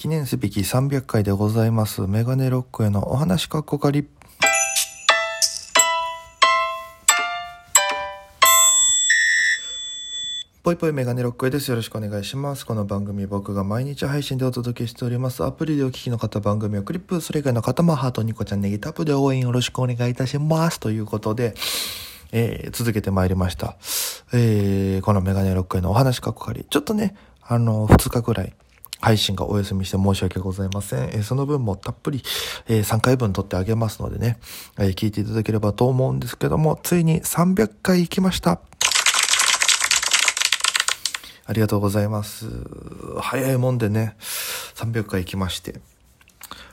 記念すべき300回でございますメガネロックへのお話かっこかりぽいぽいメガネロックへです。よろしくお願いします。この番組僕が毎日配信でお届けしております。アプリでお聞きの方番組をクリップ、それ以外の方もハート、ニコちゃん、ネギタップで応援よろしくお願いいたします。ということで、えー、続けてまいりました。えー、このメガネロックへのお話かっこかり。ちょっとね、あの、2日くらい配信がお休みして申し訳ございません。えーその分もたっぷり、えー3回分撮ってあげますのでね、えー聞いていただければと思うんですけども、ついに300回行きました。ありがとうございます。早いもんでね、300回行きまして。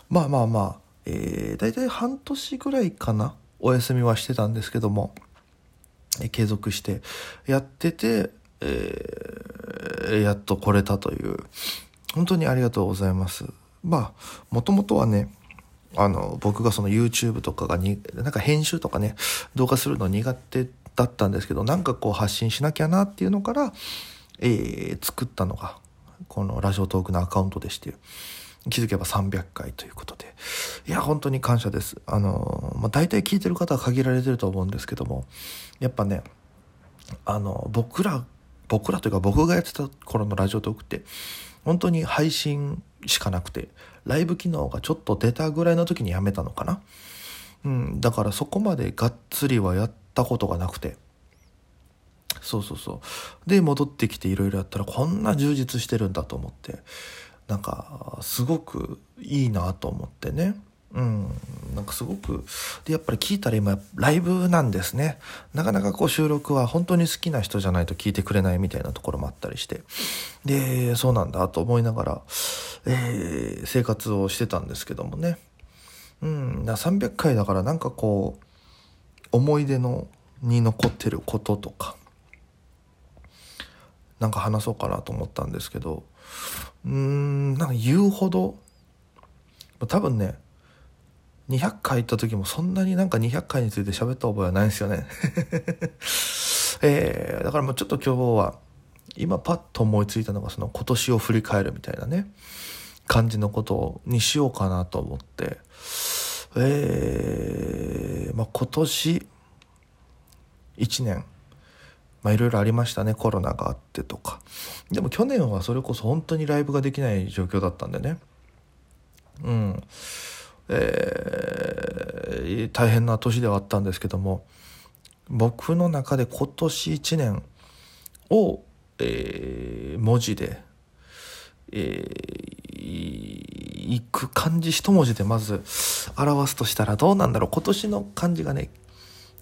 まあまあまあ、えー、大体半年ぐらいかな、お休みはしてたんですけども、えー継続してやってて、えーやっと来れたという、本当にありがとうございます。まあ、もともとはね、あの、僕がその YouTube とかがに、なんか編集とかね、動画するの苦手だったんですけど、なんかこう発信しなきゃなっていうのから、えー作ったのが、このラジオトークのアカウントでして、気づけば300回ということで。いや、本当に感謝です。あの、まあ、大体聞いてる方は限られてると思うんですけども、やっぱね、あの、僕ら、僕らというか僕がやってた頃のラジオトークって、本当に配信しかなくて、ライブ機能がちょっと出たぐらいの時にやめたのかな。うん、だからそこまでがっつりはやったことがなくて。そうそうそう。で、戻ってきていろいろやったらこんな充実してるんだと思って、なんか、すごくいいなと思ってね。うん、なんかすごく、で、やっぱり聞いたら今、ライブなんですね。なかなかこう収録は本当に好きな人じゃないと聞いてくれないみたいなところもあったりして。で、そうなんだと思いながら、えー生活をしてたんですけどもね。うん、だ300回だからなんかこう、思い出のに残ってることとか、なんか話そうかなと思ったんですけど、うん、なんか言うほど、多分ね、200回行った時もそんなになんか200回について喋った覚えはないんですよね。えー、だからもうちょっと今日は、今パッと思いついたのがその今年を振り返るみたいなね、感じのことにしようかなと思って、えー、まあ今年1年、まあいろいろありましたね。コロナがあってとか。でも去年はそれこそ本当にライブができない状況だったんでね。うん。えー大変な年ではあったんですけども、僕の中で今年1年を、えー文字で、えーいく漢字一文字でまず表すとしたらどうなんだろう。今年の漢字がね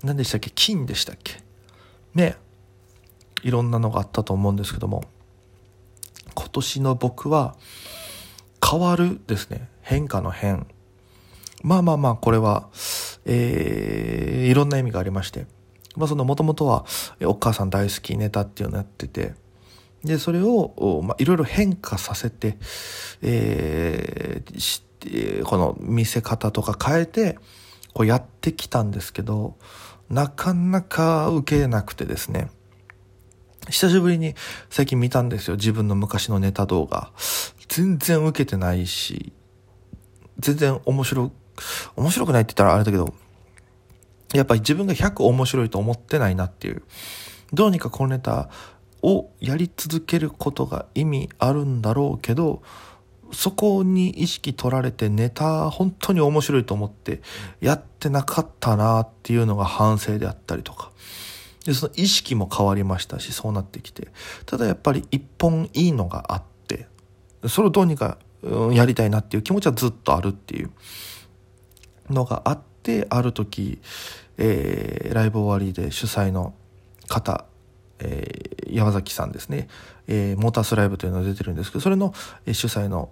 何でしたっけ？金でしたっけ？ね。いろんなのがあったと思うんですけども今年の僕は変わるですね。変化の変。まあまあまあこれはえーいろんな意味がありましてまあそのもともとはお母さん大好きネタっていうのをやっててでそれをまあいろいろ変化させてえーしこの見せ方とか変えてこうやってきたんですけどなかなか受けなくてですね久しぶりに最近見たんですよ。自分の昔のネタ動画。全然受けてないし、全然面白、面白くないって言ったらあれだけど、やっぱり自分が100面白いと思ってないなっていう。どうにかこのネタをやり続けることが意味あるんだろうけど、そこに意識取られてネタ本当に面白いと思ってやってなかったなっていうのが反省であったりとか。で、その意識も変わりましたし、そうなってきて。ただやっぱり一本いいのがあって、それをどうにかやりたいなっていう気持ちはずっとあるっていうのがあって、ある時、えーライブ終わりで主催の方、えー山崎さんですね、えーモータースライブというのが出てるんですけど、それの主催の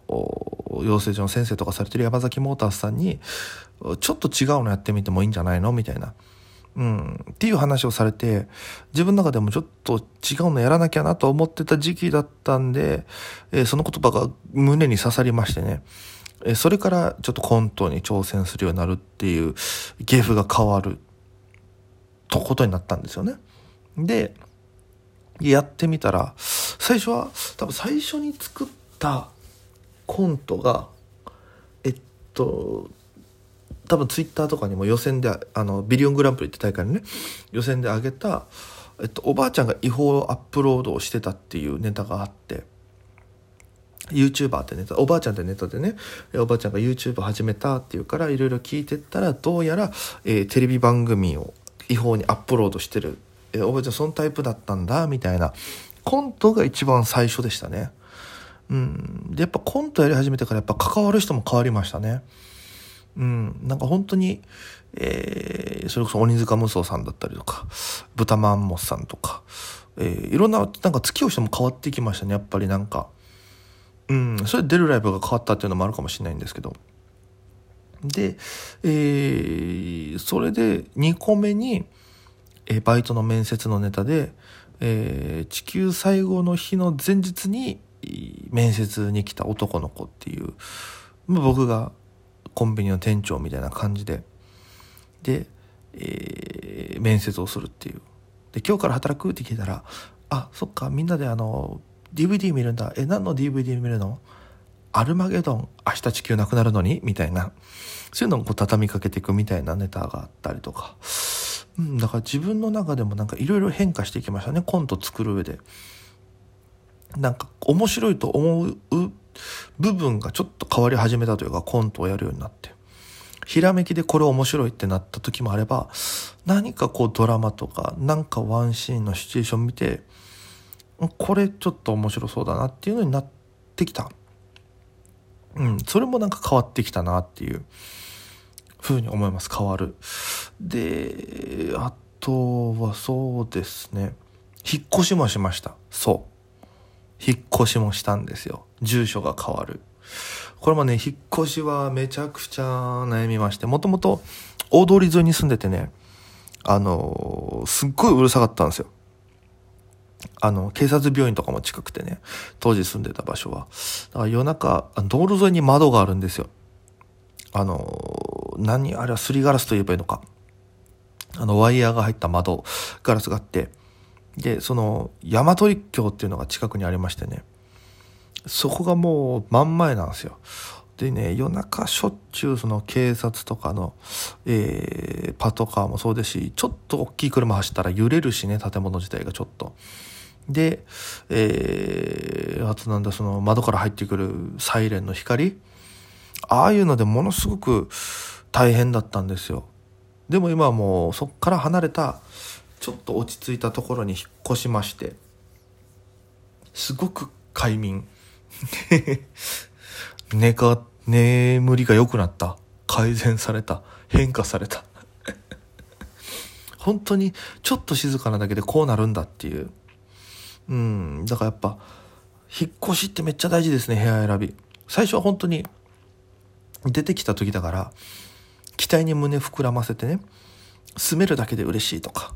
養成所の先生とかされてる山崎モータースさんに、ちょっと違うのやってみてもいいんじゃないのみたいな。うん、っていう話をされて、自分の中でもちょっと違うのやらなきゃなと思ってた時期だったんで、えーその言葉が胸に刺さりましてね、えそれからちょっとコントに挑戦するようになるっていう芸風が変わるとことになったんですよね。で、やってみたら、最初は、多分最初に作ったコントがえっと多分ツイッターとかにも予選であのビリオングランプリって大会のね予選で上げた、えっと、おばあちゃんが違法アップロードをしてたっていうネタがあって YouTuber ってネタおばあちゃんってネタでねおばあちゃんが YouTube 始めたっていうからいろいろ聞いてったらどうやら、えー、テレビ番組を違法にアップロードしてる、えー、おばあちゃんそのタイプだったんだみたいな。コントが一番最初でしたね。うん。でやっぱコントやり始めてからやっぱ関わる人も変わりましたね。うん。なんか本当にえー、それこそ鬼塚無双さんだったりとか豚マンモスさんとか、えー、いろんななんか付き合う人も変わってきましたね。やっぱりなんかうん、それ出るライブが変わったっていうのもあるかもしれないんですけど。で、えー、それで2個目に、えー、バイトの面接のネタで、えー、地球最後の日の前日に面接に来た男の子っていうま、僕がコンビニの店長みたいな感じで、で、えー、面接をするっていう。で、今日から働く？って聞いたら、あ、そっか、みんなであの、DVD 見るんだ。え何の DVD 見るの？アルマゲドン明日地球なくなるのに？みたいな。そういうのをこう畳みかけていくみたいなネタがあったりとか、うん、だから自分の中でもなんかいろいろ変化していきましたね。コント作る上で。なんか面白いと思う部分がちょっと変わり始めたというかコントをやるようになって。ひらめきでこれ面白いってなった時もあれば何かこうドラマとかなんかワンシーンのシチュエーション見てこれちょっと面白そうだなっていうのになってきた。うん、それもなんか変わってきたなっていうふうに思います。変わる。で、あとはそうですね。引っ越しもしました。そう。引っ越しもしたんですよ。住所が変わる。これもね、引っ越しはめちゃくちゃ悩みまして、もともと大通り沿いに住んでてね、あのー、すっごいうるさかったんですよ。あの、警察病院とかも近くてね、当時住んでた場所は。だから夜中、道路沿いに窓があるんですよ。あの、何、あれはすりガラスと言えばいいのか。あの、ワイヤーが入った窓、ガラスがあって、で、その、大和立橋っていうのが近くにありましてね、そこがもう真ん前なんですよ。でね、夜中しょっちゅうその警察とかの、えー、パトカーもそうですし、ちょっと大きい車走ったら揺れるしね、建物自体がちょっと。で、えー、あとなんだ、その窓から入ってくるサイレンの光ああいうのでものすごく大変だったんですよ。でも今はもうそっから離れた、ちょっと落ち着いたところに引っ越しまして、すごく快眠。寝か、眠りが良くなった。改善された。変化された。本当にちょっと静かなだけでこうなるんだっていう。うん、だからやっぱ、引っ越しってめっちゃ大事ですね、部屋選び。最初は本当に、出てきた時だから、期待に胸膨らませてね、住めるだけで嬉しいとか、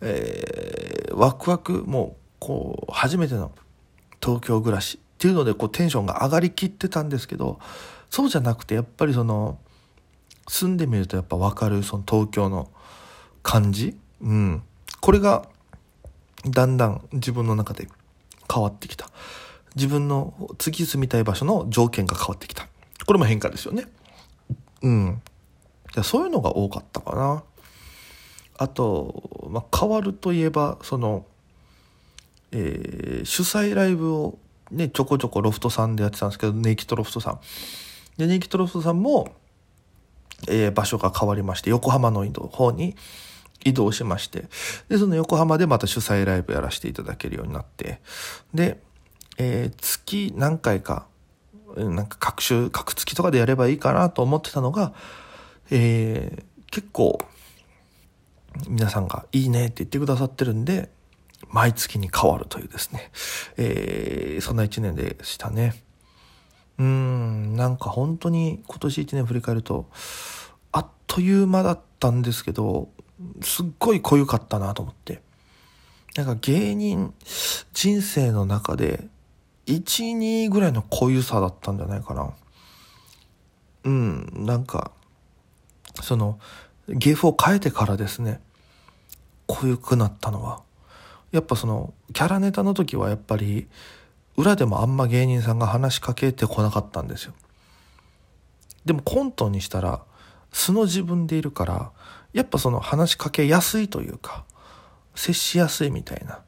えー、ワクワク、もう、こう、初めての東京暮らしっていうので、こう、テンションが上がりきってたんですけど、そうじゃなくて、やっぱりその、住んでみるとやっぱ分かる、その東京の感じうん。これが、だんだん自分の中で変わってきた。自分の次住みたい場所の条件が変わってきた。これも変化ですよね。うん。そういうのが多かったかな。あと、まあ、変わるといえば、その、えー、主催ライブをね、ちょこちょこロフトさんでやってたんですけど、ネイキッドロフトさん。で、ネイキッドロフトさんも、えー、場所が変わりまして、横浜の方に、移動しまして、で、その横浜でまた主催ライブやらせていただけるようになって、で、えー、月何回か、なんか各週、各月とかでやればいいかなと思ってたのが、えー、結構、皆さんがいいねって言ってくださってるんで、毎月に変わるというですね、えー、そんな一年でしたね。うん、なんか本当に今年一年振り返ると、あっという間だったんですけど、すっごい濃ゆかったなと思って。なんか芸人人生の中で1、2ぐらいの濃ゆさだったんじゃないかな。うん、なんか、その、芸風を変えてからですね、濃ゆくなったのは、やっぱその、キャラネタの時はやっぱり、裏でもあんま芸人さんが話しかけてこなかったんですよ。でもコントにしたら素の自分でいるからやっぱその話しかけやすいというか接しやすいみたいな。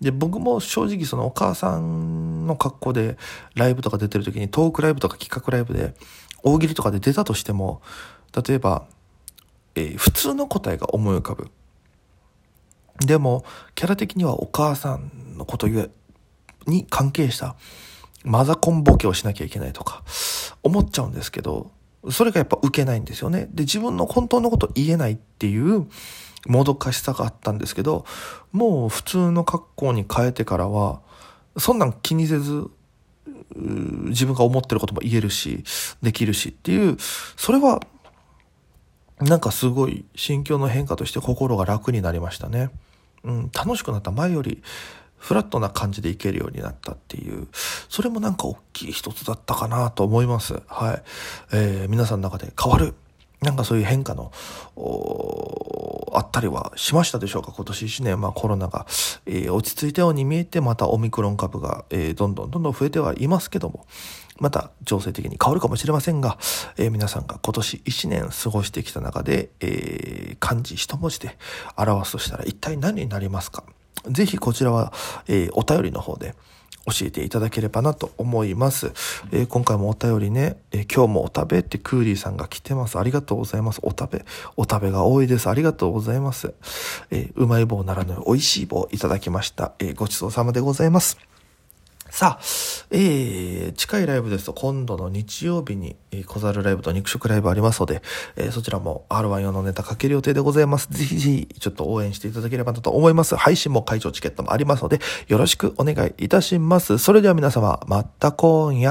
で僕も正直そのお母さんの格好でライブとか出てる時にトークライブとか企画ライブで大喜利とかで出たとしても例えば、えー、普通の答えが思い浮かぶ。でもキャラ的にはお母さんのことに関係したマザコンボケをしなきゃいけないとか思っちゃうんですけどそれがやっぱ受けないんですよね。で自分の本当のこと言えないっていうもどかしさがあったんですけどもう普通の格好に変えてからはそんなん気にせず自分が思ってることも言えるしできるしっていうそれはなんかすごい心境の変化として心が楽になりましたね。うん、楽しくなった前よりフラットな感じでいけるようになったっていう、それもなんか大きい一つだったかなと思います。はい。えー、皆さんの中で変わる。なんかそういう変化の、あったりはしましたでしょうか？今年1年、まあコロナが、えー、落ち着いたように見えて、またオミクロン株が、えー、どんどんどんどん増えてはいますけども、また情勢的に変わるかもしれませんが、えー、皆さんが今年1年過ごしてきた中で、えー、漢字一文字で表すとしたら一体何になりますか？ぜひこちらは、えー、お便りの方で、教えていただければなと思います。えー、今回もお便りね、えー、今日もお食べってクーリーさんが来てます。ありがとうございます。お食べ、お食べが多いです。ありがとうございます。え、うまい棒ならぬ美味しい棒いただきました。えごちそうさまでございます。さあ、えー、近いライブですと今度の日曜日に、えー、小猿ライブと肉食ライブありますので、えー、そちらも R1 用のネタかける予定でございます。ぜひぜひちょっと応援していただければなと思います。配信も会場チケットもありますので、よろしくお願いいたします。それでは皆様、また今夜。